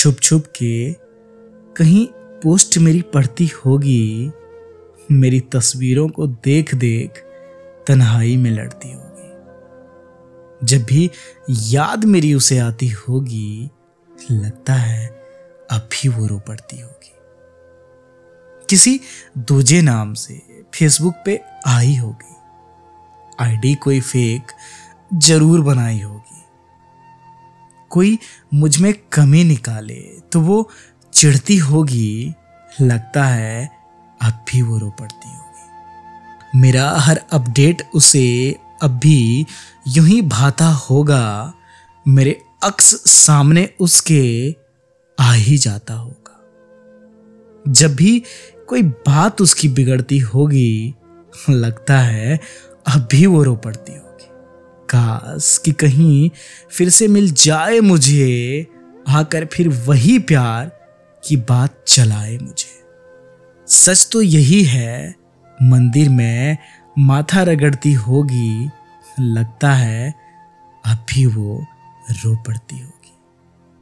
छुप छुप के कहीं पोस्ट मेरी पढ़ती होगी, मेरी तस्वीरों को देख देख तन्हाई में लड़ती होगी। जब भी याद मेरी उसे आती होगी, लगता है अब भी वो रो पड़ती होगी। किसी दूजे नाम से फेसबुक पे आई होगी। आईडी कोई फेक ज़रूर बनाई होगी। कोई मुझमें कमी निकाले तो वो चिढ़ती होगी। लगता है अब भी वो रो पड़ती होगी। मेरा हर अपडेट उसे अब भी यूँ ही भाता होगा। मेरे अक्स सामने उसके आ ही जाता होगा। जब भी कोई बात उसकी बिगड़ती होगी, लगता है अब भी वो रो पड़ती होगी। काश कि कहीं फिर से मिल जाए मुझे, आकर फिर वही प्यार की बात चलाए मुझे। सच तो यही है, मंदिर में माथा रगड़ती होगी, लगता है अब भी वो रो पड़ती होगी।